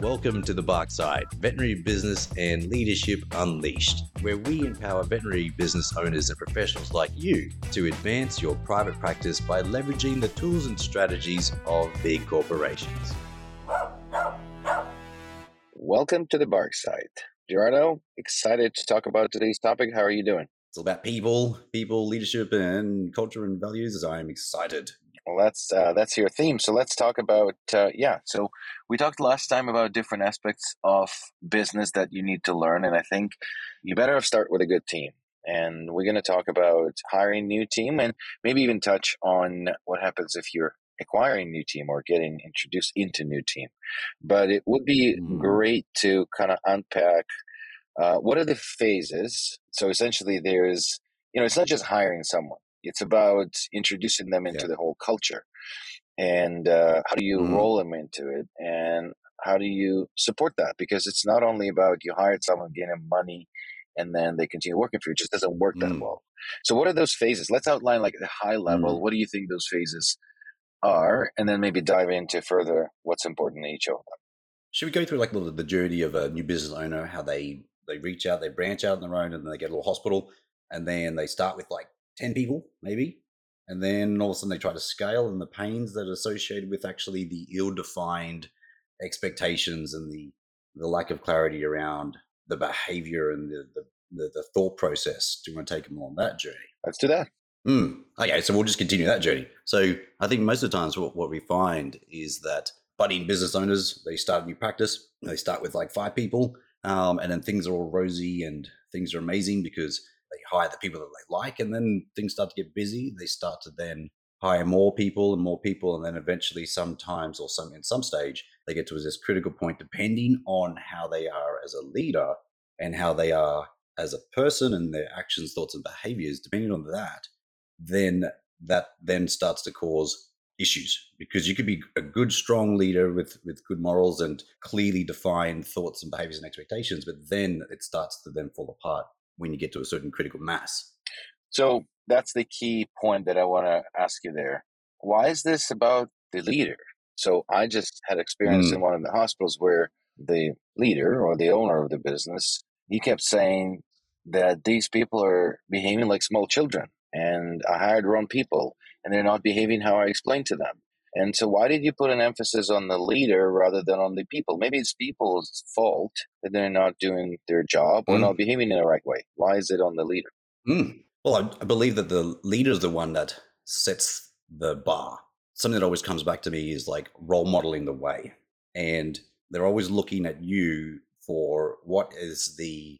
Welcome to the Bark Side, Veterinary Business and Leadership Unleashed, where we empower veterinary business owners and professionals like you to advance your private practice by leveraging the tools and strategies of big corporations. Welcome to the Bark Side. Gerardo, excited to talk about today's topic. How are you doing? It's all about people, people, leadership, and culture and values. As I am excited well, that's uh, that's your theme. So let's talk about uh, yeah. So we talked last time about different aspects of business that you need to learn, and I think you better start with a good team. And we're going to talk about hiring new team, and maybe even touch on what happens if you're acquiring new team or getting introduced into new team. But it would be mm. great to kind of unpack uh, what are the phases. So essentially, there's you know it's not just hiring someone it's about introducing them into yeah. the whole culture. And uh, how do you mm-hmm. roll them into it? And how do you support that? Because it's not only about you hired someone, getting them money, and then they continue working for you. It just doesn't work that mm. well. So, what are those phases? Let's outline like at the high level. Mm. What do you think those phases are? And then maybe dive into further what's important in each of them. Should we go through like the, the journey of a new business owner, how they they reach out, they branch out on their own, and then they get a little hospital, and then they start with like 10 people, maybe. And then all of a sudden they try to scale and the pains that are associated with actually the ill defined expectations and the, the lack of clarity around the behavior and the, the, the, the thought process. Do you want to take them on that journey? Let's do that. Mm. Okay, so we'll just continue that journey. So I think most of the times what, what we find is that budding business owners, they start a new practice, they start with like five people, um, and then things are all rosy and things are amazing because they hire the people that they like, and then things start to get busy. They start to then hire more people and more people, and then eventually, sometimes or some in some stage, they get to this critical point, depending on how they are as a leader and how they are as a person and their actions, thoughts, and behaviors. Depending on that, then that then starts to cause issues because you could be a good strong leader with with good morals and clearly defined thoughts and behaviors and expectations but then it starts to then fall apart when you get to a certain critical mass. So that's the key point that I want to ask you there. Why is this about the leader? So I just had experience mm. in one of the hospitals where the leader or the owner of the business, he kept saying that these people are behaving like small children and I hired wrong people and they're not behaving how I explained to them. And so, why did you put an emphasis on the leader rather than on the people? Maybe it's people's fault that they're not doing their job or mm. not behaving in the right way. Why is it on the leader? Mm. Well, I, I believe that the leader is the one that sets the bar. Something that always comes back to me is like role modeling the way. And they're always looking at you for what is the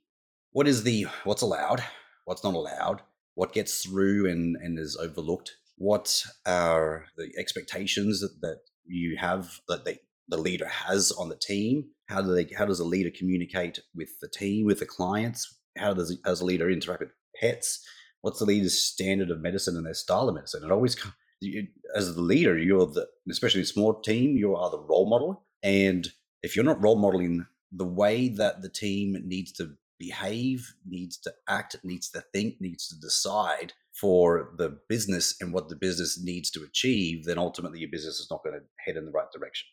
what is the what's allowed, what's not allowed, what gets through and, and is overlooked what are the expectations that, that you have that they, the leader has on the team? How do they? How does a leader communicate with the team, with the clients? How does does a leader interact with pets? What's the leader's standard of medicine and their style of medicine? It always you, as the leader, you're the especially small team, you are the role model. And if you're not role modeling the way that the team needs to behave, needs to act, needs to think, needs to decide, for the business and what the business needs to achieve, then ultimately your business is not going to head in the right direction.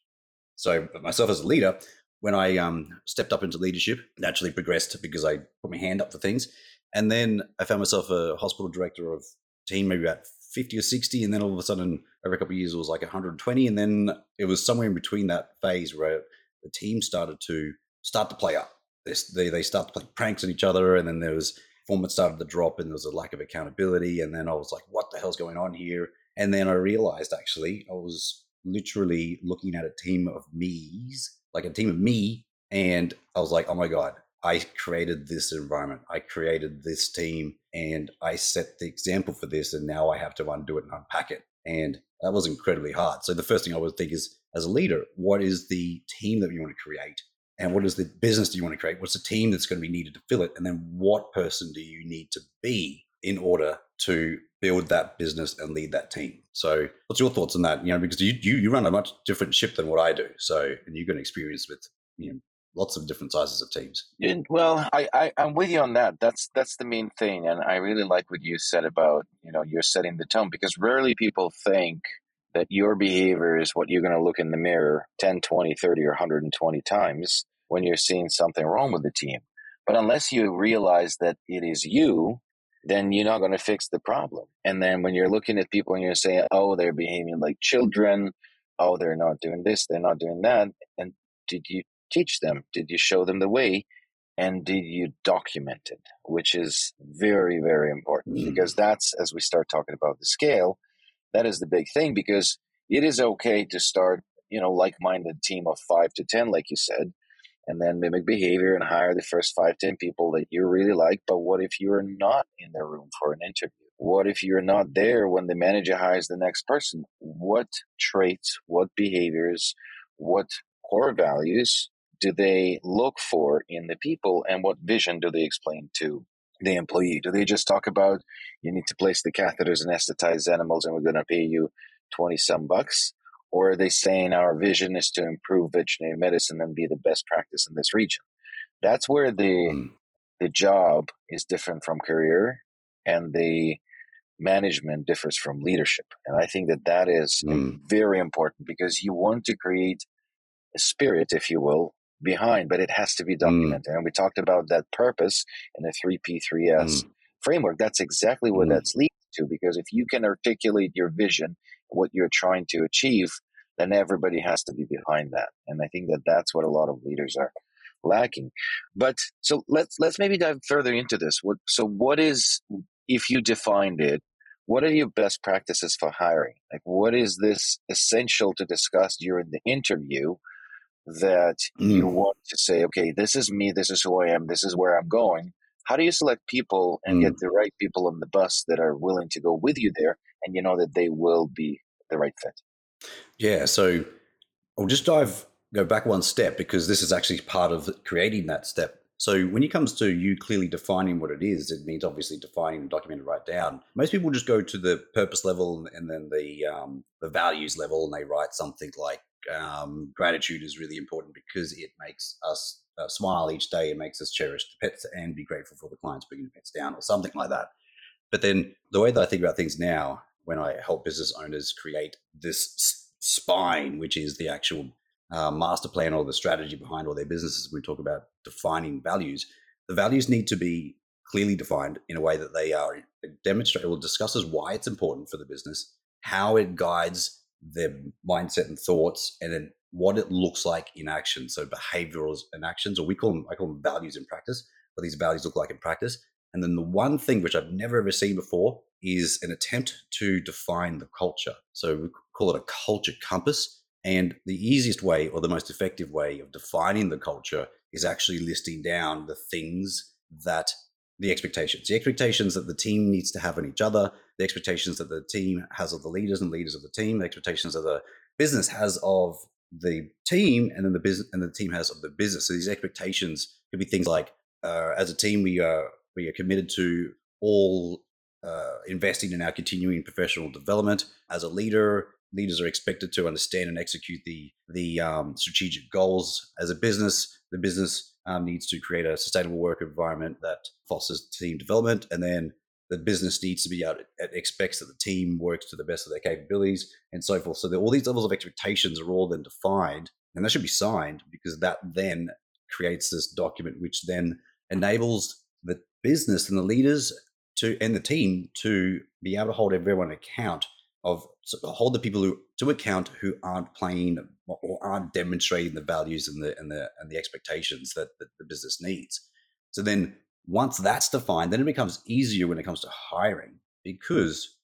So, myself as a leader, when I um, stepped up into leadership, naturally progressed because I put my hand up for things. And then I found myself a hospital director of team, maybe about 50 or 60. And then all of a sudden, over a couple of years, it was like 120. And then it was somewhere in between that phase where the team started to start to play up. They, they start to play pranks on each other. And then there was performance started to drop and there was a lack of accountability. And then I was like, what the hell's going on here? And then I realized actually I was literally looking at a team of me's, like a team of me. And I was like, oh my God, I created this environment. I created this team and I set the example for this. And now I have to undo it and unpack it. And that was incredibly hard. So the first thing I would think is, as a leader, what is the team that you want to create? And what is the business do you want to create? What's the team that's going to be needed to fill it? And then what person do you need to be in order to build that business and lead that team? So what's your thoughts on that? You know because you you, you run a much different ship than what i do. So and you've got experience with you know lots of different sizes of teams. Well I, I i'm with you on that. That's that's the main thing. And i really like what you said about you know you're setting the tone because rarely people think that your behavior is what you're going to look in the mirror 10, 20, 30, or 120 times when you're seeing something wrong with the team. But unless you realize that it is you, then you're not going to fix the problem. And then when you're looking at people and you're saying, oh, they're behaving like children, oh, they're not doing this, they're not doing that. And did you teach them? Did you show them the way? And did you document it? Which is very, very important mm. because that's, as we start talking about the scale, that is the big thing because it is okay to start, you know, like minded team of five to 10, like you said, and then mimic behavior and hire the first five, 10 people that you really like. But what if you're not in the room for an interview? What if you're not there when the manager hires the next person? What traits, what behaviors, what core values do they look for in the people and what vision do they explain to the employee? Do they just talk about you need to place the catheters and anesthetize animals and we're going to pay you 20 some bucks? Or are they saying our vision is to improve veterinary medicine and be the best practice in this region? That's where the mm. the job is different from career and the management differs from leadership. And I think that that is mm. very important because you want to create a spirit, if you will, behind, but it has to be mm. documented. Mm. And we talked about that purpose in the 3P3S mm. framework. That's exactly what that's leading to, because if you can articulate your vision, what you're trying to achieve, then everybody has to be behind that. And I think that that's what a lot of leaders are lacking. But so let's let's maybe dive further into this. What so what is if you defined it, what are your best practices for hiring? Like what is this essential to discuss during the interview that mm. you want to say, okay, this is me, this is who I am, this is where I'm going. How do you select people and mm. get the right people on the bus that are willing to go with you there and you know that they will be the right fit? Yeah, so I'll just dive go back one step because this is actually part of creating that step. So when it comes to you clearly defining what it is, it means obviously defining and documenting right down. Most people just go to the purpose level and then the um, the values level, and they write something like um, gratitude is really important because it makes us uh, smile each day. It makes us cherish the pets and be grateful for the clients bringing the pets down or something like that. But then the way that I think about things now, when I help business owners create this spine, which is the actual uh, master plan or the strategy behind all their businesses, we talk about defining values. The values need to be clearly defined in a way that they are demonstrated or discusses why it's important for the business, how it guides their mindset and thoughts, and then what it looks like in action. So behaviorals and actions, or we call them, I call them values in practice, what these values look like in practice. And then the one thing which I've never ever seen before is an attempt to define the culture. So we call it a culture compass. And the easiest way or the most effective way of defining the culture is actually listing down the things that the expectations, the expectations that the team needs to have on each other, the expectations that the team has of the leaders and leaders of the team, the expectations that the business has of the team, and then the business and the team has of the business. So these expectations could be things like, uh, as a team, we are we are committed to all uh, investing in our continuing professional development. As a leader, leaders are expected to understand and execute the the um, strategic goals. As a business, the business um, needs to create a sustainable work environment that fosters team development, and then the business needs to be out. It expects that the team works to the best of their capabilities, and so forth. So all these levels of expectations are all then defined, and that should be signed because that then creates this document, which then enables the business and the leaders to and the team to be able to hold everyone account of hold the people who to account who aren't playing or aren't demonstrating the values and the and the and the expectations that, the business needs. So then once that's defined, then it becomes easier when it comes to hiring because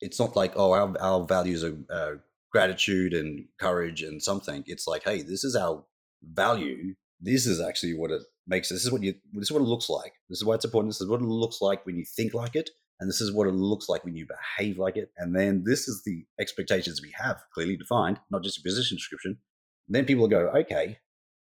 it's not like oh our, our values are uh, gratitude and courage and something. It's like hey this is our value. This is actually what it makes. This is what you. This is what it looks like. This is why it's important. This is what it looks like when you think like it and this is what it looks like when you behave like it. And then this is the expectations we have clearly defined, not just a position description. And then people go, okay,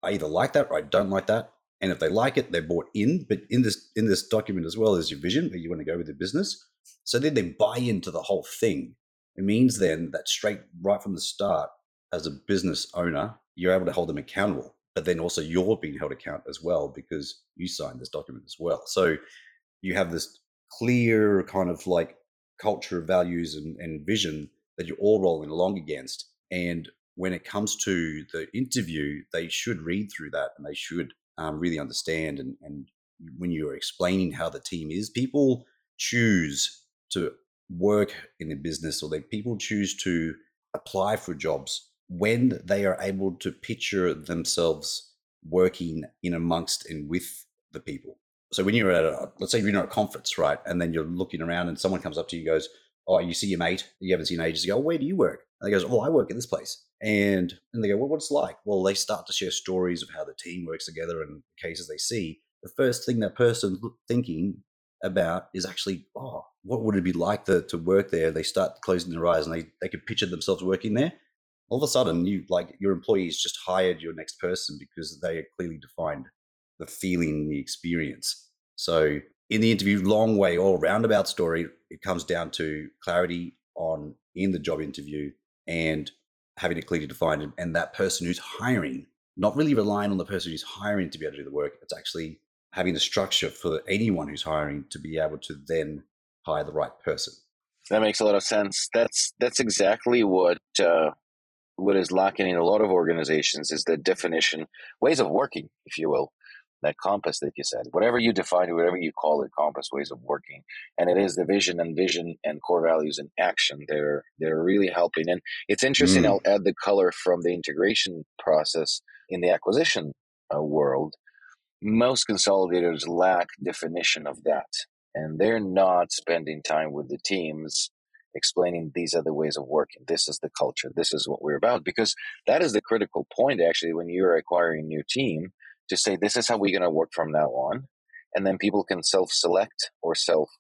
I either like that or I don't like that. And if they like it, they're bought in. But in this in this document as well as your vision, where you want to go with the business. So then they buy into the whole thing. It means then that straight right from the start, as a business owner, you're able to hold them accountable. But then also you're being held account as well because you signed this document as well. So you have this clear kind of like culture, of values, and, and vision that you're all rolling along against. And when it comes to the interview, they should read through that and they should um, really understand. And, and when you're explaining how the team is, people choose to work in the business or that people choose to apply for jobs when they are able to picture themselves working in amongst and with the people. So when you're at a, let's say you're at a conference, right? And then you're looking around and someone comes up to you and goes, Oh, you see your mate you haven't seen ages. Go, Where do you work? And he goes, Oh, I work at this place. And and they go, Well, what's like? Well, they start to share stories of how the team works together and cases they see. The first thing that person thinking about is actually, oh, what would it be like to, to work there? They start closing their eyes and they, they can picture themselves working there. All of a sudden, you like your employees just hired your next person because they clearly defined the feeling, the experience. So in the interview, long way or roundabout story, it comes down to clarity on in the job interview and having it clearly defined and that person who's hiring, not really relying on the person who's hiring to be able to do the work. It's actually having the structure for anyone who's hiring to be able to then hire the right person. That makes a lot of sense. That's that's exactly what uh, what is lacking in a lot of organizations is the definition ways of working, if you will, that compass that you said, whatever you define, whatever you call it, compass ways of working, and it is the vision and vision and core values in action. They're they're really helping, and it's interesting. Mm. I'll add the color from the integration process in the acquisition uh, world. Most consolidators lack definition of that, and they're not spending time with the teams explaining these are the ways of working. This is the culture. This is what we're about. Because that is the critical point, actually, when you're acquiring a new team to say, this is how we're going to work from now on. And then people can self select or self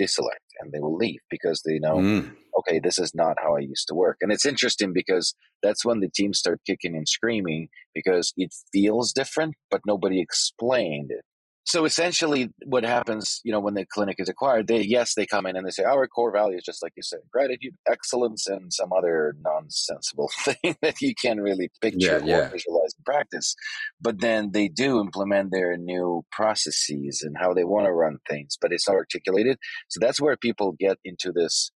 deselect and they will leave because they know, mm. okay, this is not how I used to work. And it's interesting because that's when the teams start kicking and screaming because it feels different, but nobody explained it so essentially what happens you know when the clinic is acquired they yes they come in and they say our core values just like you said gratitude excellence and some other nonsensible thing that you can't really picture yeah, yeah. or visualize in practice. But then they do implement their new processes and how they want to run things but it's not articulated. So that's where people get into this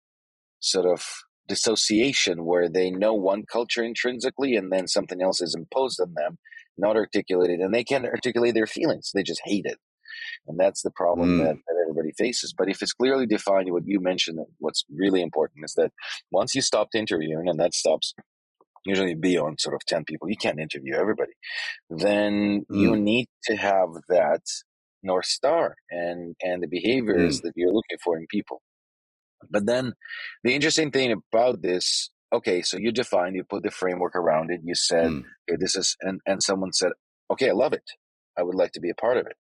sort of dissociation where they know one culture intrinsically and then something else is imposed on them not articulated, and they can't articulate their feelings. They just hate it. And that's the problem mm. that, that everybody faces. But if it's clearly defined, what you mentioned, what's really important is that once you stopped interviewing, and that stops usually beyond sort of 10 people, you can't interview everybody, then mm. you need to have that North Star and, and the behaviors mm. that you're looking for in people. But then the interesting thing about this okay, so you define, you put the framework around it, you said, mm. okay, this is, and, and someone said, okay, I love it. I would like to be a part of it.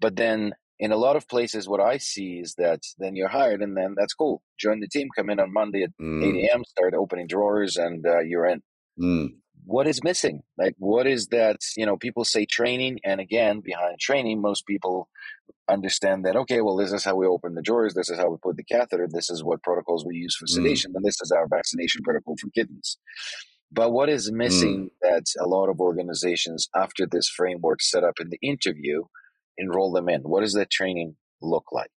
But then in a lot of places, what I see is that then you're hired and then that's cool. Join the team, come in on Monday at mm. 8 a.m., start opening drawers and uh, you're in. Mm. What is missing? Like, what is that? You know, people say training. And again, behind training, most people understand that okay well this is how we open the drawers this is how we put the catheter this is what protocols we use for mm. sedation mm. and this is our vaccination protocol for kidneys but what is missing mm. that a lot of organizations after this framework set up in the interview enroll them in what does that training look like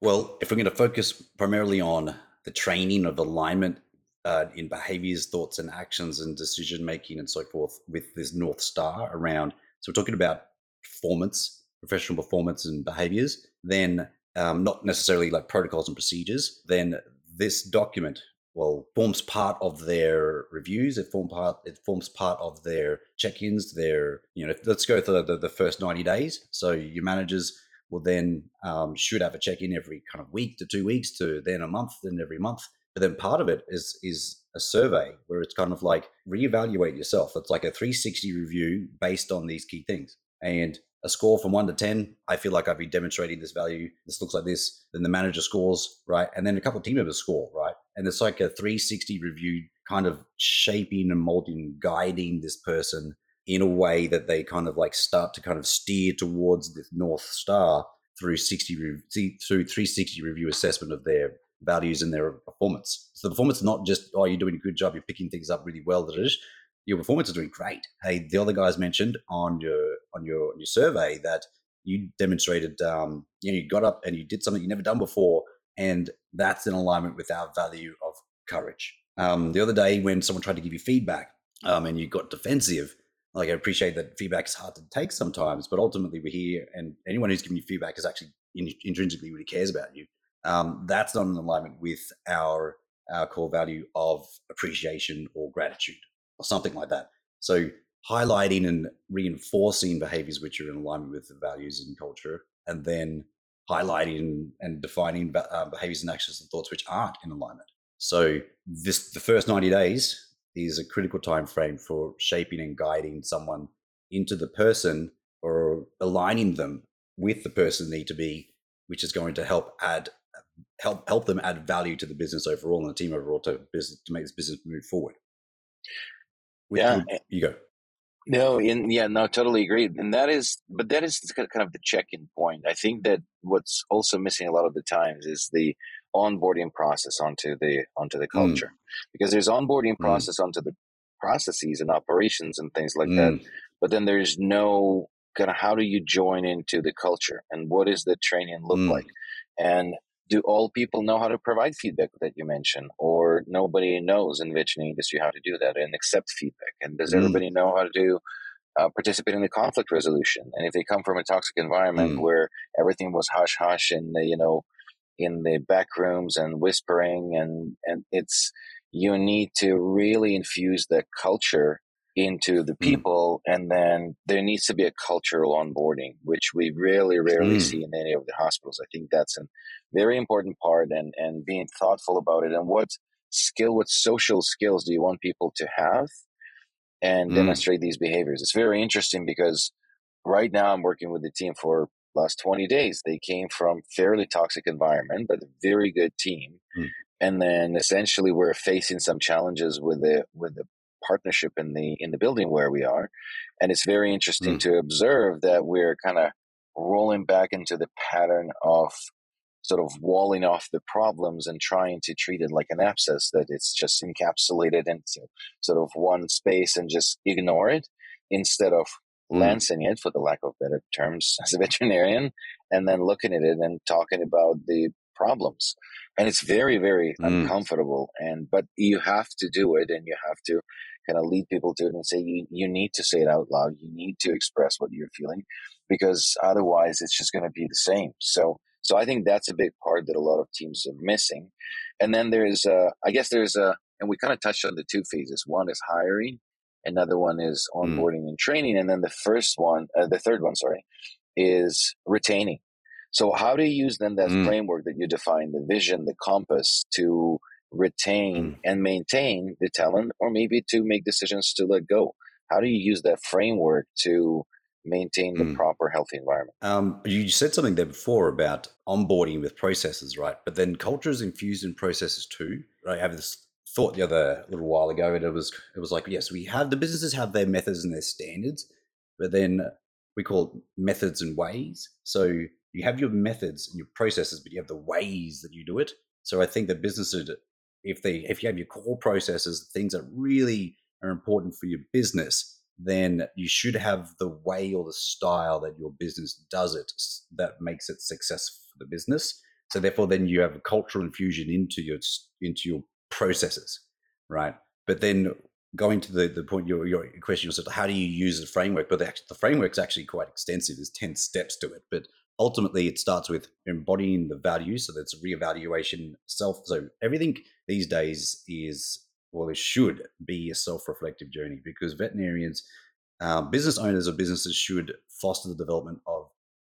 well if we're going to focus primarily on the training of alignment uh, in behaviors thoughts and actions and decision making and so forth with this north star around so we're talking about performance professional performance and behaviors, then um, not necessarily like protocols and procedures, then this document well forms part of their reviews. It form part. It forms part of their check-ins. Their you know let's go through the, the first ninety days. So your managers will then um, should have a check-in every kind of week to two weeks to then a month, then every month. But then part of it is is a survey where it's kind of like reevaluate yourself. It's like a 360 review based on these key things. And a score from one to 10, I feel like I've been demonstrating this value. This looks like this. Then the manager scores, right? And then a couple of team members score, right? And it's like a 360 review, kind of shaping and molding, guiding this person in a way that they kind of like start to kind of steer towards this North Star through 60 through 360 review assessment of their values and their performance. So the performance is not just, oh, you're doing a good job, you're picking things up really well. That is, your performance is doing great. Hey, the other guys mentioned on your on your on your survey that you demonstrated, um, you know, you got up and you did something you never done before, and that's in alignment with our value of courage. Um, the other day, when someone tried to give you feedback um, and you got defensive, like I appreciate that feedback is hard to take sometimes, but ultimately we're here, and anyone who's giving you feedback is actually in, intrinsically really cares about you. Um, that's not in alignment with our our core value of appreciation or gratitude or something like that. So highlighting and reinforcing behaviors which are in alignment with the values and culture, and then highlighting and defining uh, behaviors and actions and thoughts which aren't in alignment. So this the first 90 days is a critical time frame for shaping and guiding someone into the person or aligning them with the person they need to be, which is going to help add help help them add value to the business overall and the team overall to business to make this business move forward. With yeah, you, you go. No, in yeah, no, totally agree. And that is, but that is kind of the check-in point. I think that what's also missing a lot of the times is the onboarding process onto the onto the mm. culture, mm. because there's onboarding mm. process mm. onto the processes and operations and things like mm. that. But then there's no kind of how do you join into the culture and what does the training look like? And do all people know how to provide feedback that you mentioned or nobody knows in the veterinary industry how to do that and accept feedback and does mm. everybody know how to do uh, participate in the conflict resolution and if they come from a toxic environment mm. where everything was hush hush in the you know in the back rooms and whispering and and it's you need to really infuse the culture into the mm. people mm. and then there needs to be a cultural onboarding which we really rarely mm. see in any of the hospitals i think that's a very important part and and being thoughtful about it and what skill what social skills do you want people to have and mm. demonstrate these behaviors it's very interesting because right now i'm working with the team for last 20 days they came from fairly toxic environment but a very good team mm. and then essentially we're facing some challenges with the with the partnership in the in the building where we are and it's very interesting mm. to observe that we're kind of rolling back into the pattern of sort of walling off the problems and trying to treat it like an abscess that it's just encapsulated into sort of one space and just ignore it instead of mm. lancing it for the lack of better terms as a veterinarian and then looking at it and talking about the problems and it's very very mm. uncomfortable and but you have to do it and you have to kind of lead people to it and say you, you need to say it out loud you need to express what you're feeling because otherwise it's just going to be the same so so i think that's a big part that a lot of teams are missing and then there's uh i guess there's a and we kind of touched on the two phases one is hiring another one is mm. onboarding mm. and training and then the first one uh, the third one sorry is retaining so how do you use then that mm. framework that you define, the vision, the compass to retain mm. and maintain the talent or maybe to make decisions to let go? How do you use that framework to maintain the mm. proper healthy environment? Um, you said something there before about onboarding with processes, right? But then culture is infused in processes too. I have this thought the other little while ago, and it was it was like, yes, we have the businesses have their methods and their standards, but then we call it methods and ways. So you have your methods and your processes, but you have the ways that you do it. So I think that businesses, if they if you have your core processes, things that really are important for your business, then you should have the way or the style that your business does it that makes it successful for the business. So therefore, then you have a cultural infusion into your into your processes, right? But then going to the, the point your, your question was how do you use the framework but the, the framework's actually quite extensive there's 10 steps to it but ultimately it starts with embodying the values so that's reevaluation self so everything these days is well it should be a self-reflective journey because veterinarians uh, business owners of businesses should foster the development of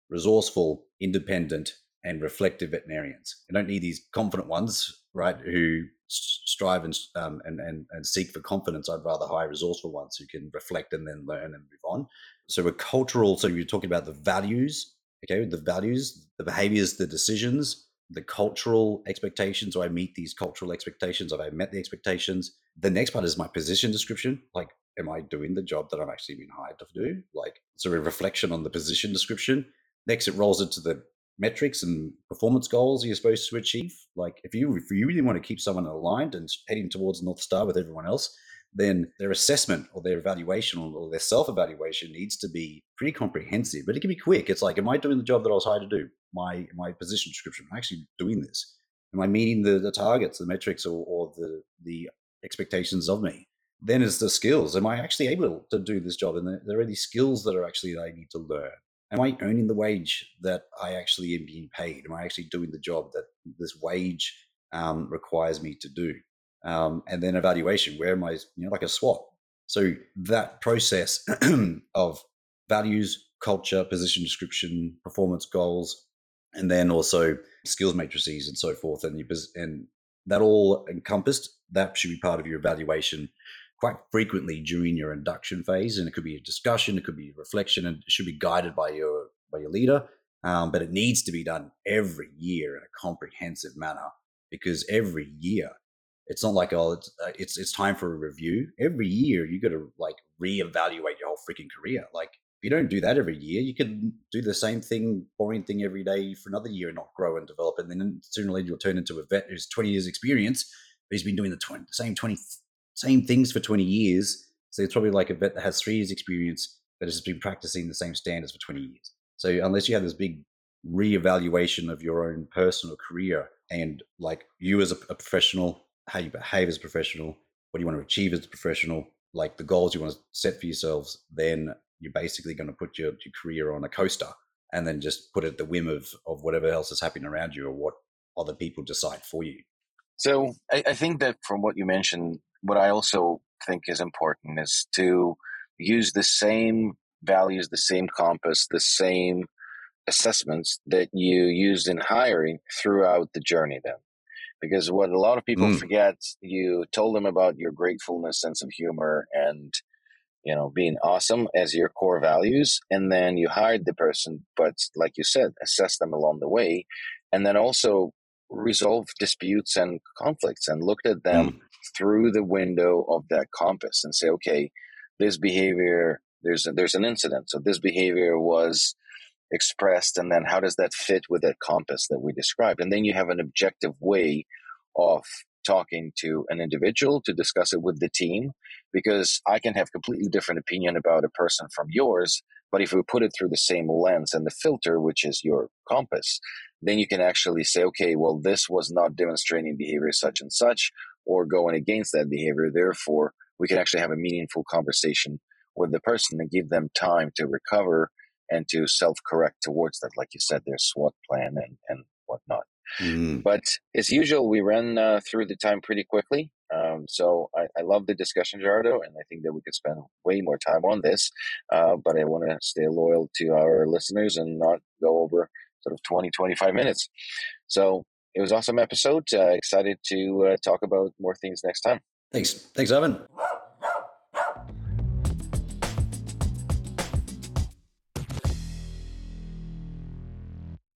resourceful independent and reflective veterinarians. You don't need these confident ones right who strive and, um, and, and and seek for confidence i'd rather hire resourceful ones who can reflect and then learn and move on. So a cultural so you're talking about the values okay the values the behaviors the decisions the cultural expectations do i meet these cultural expectations have i met the expectations. The next part is my position description like am i doing the job that i'm actually being hired to do? Like so a reflection on the position description. Next it rolls into the metrics and performance goals you're supposed to achieve. Like if you if you really want to keep someone aligned and heading towards north star with everyone else then their assessment or their evaluation or their self evaluation needs to be pretty comprehensive. But it can be quick. It's like, am I doing the job that I was hired to do? My my position description. am I'm actually doing this. Am I meeting the, the targets, the metrics, or, or the the expectations of me? Then is the skills. Am I actually able to do this job? And there are these skills that are actually that I need to learn. Am I earning the wage that I actually am being paid? Am I actually doing the job that this wage um, requires me to do? Um, and then evaluation. Where am I? You know, like a SWOT. So that process of values, culture, position description, performance goals, and then also skills matrices and so forth, and your, and that all encompassed. That should be part of your evaluation quite frequently during your induction phase, and it could be a discussion, it could be a reflection, and it should be guided by your by your leader. Um, but it needs to be done every year in a comprehensive manner because every year it's not like oh it's uh, it's, it's time for a review. Every year you got to like reevaluate your whole freaking career. Like if you don't do that every year, you can do the same thing, boring thing every day for another year and not grow and develop. And then sooner or later you'll turn into a vet who's 20 years experience, but he's been doing the 20, same 20 same things for 20 years. So it's probably like a vet that has three years experience that has been practicing the same standards for 20 years. So unless you have this big reevaluation of your own personal career and like you as a, a professional, how you behave as a professional, what you want to achieve as a professional, like the goals you want to set for yourselves, then you're basically going to put your, your career on a coaster and then just put it at the whim of, of whatever else is happening around you or what other people decide for you. So I, I think that from what you mentioned, what I also think is important is to use the same values, the same compass, the same assessments that you used in hiring throughout the journey then. Because what a lot of people mm. forget, you told them about your gratefulness, sense of humor, and you know being awesome as your core values, and then you hired the person. But like you said, assess them along the way, and then also resolve disputes and conflicts and looked at them mm. through the window of that compass and say, okay, this behavior, there's a, there's an incident. So this behavior was expressed, and then how does that fit with that compass that we described? And then you have an objective way of talking to an individual to discuss it with the team because I can have completely different opinion about a person from yours but if we put it through the same lens and the filter, which is your compass, then you can actually say, okay, well, this was not demonstrating behavior such and such or going against that behavior. Therefore, we can actually have a meaningful conversation with the person and give them time to recover and to self correct towards that, like you said, their SWOT plan and, and whatnot. Mm. But as usual, we ran uh, through the time pretty quickly. Um, so I, I, love the discussion, Gerardo, and I think that we could spend way more time on this. Uh, but I want to stay loyal to our listeners and not go over sort of 20, 25 minutes. So it was awesome episode. Uh, excited to uh, talk about more things next time. Thanks. Thanks, Ivan.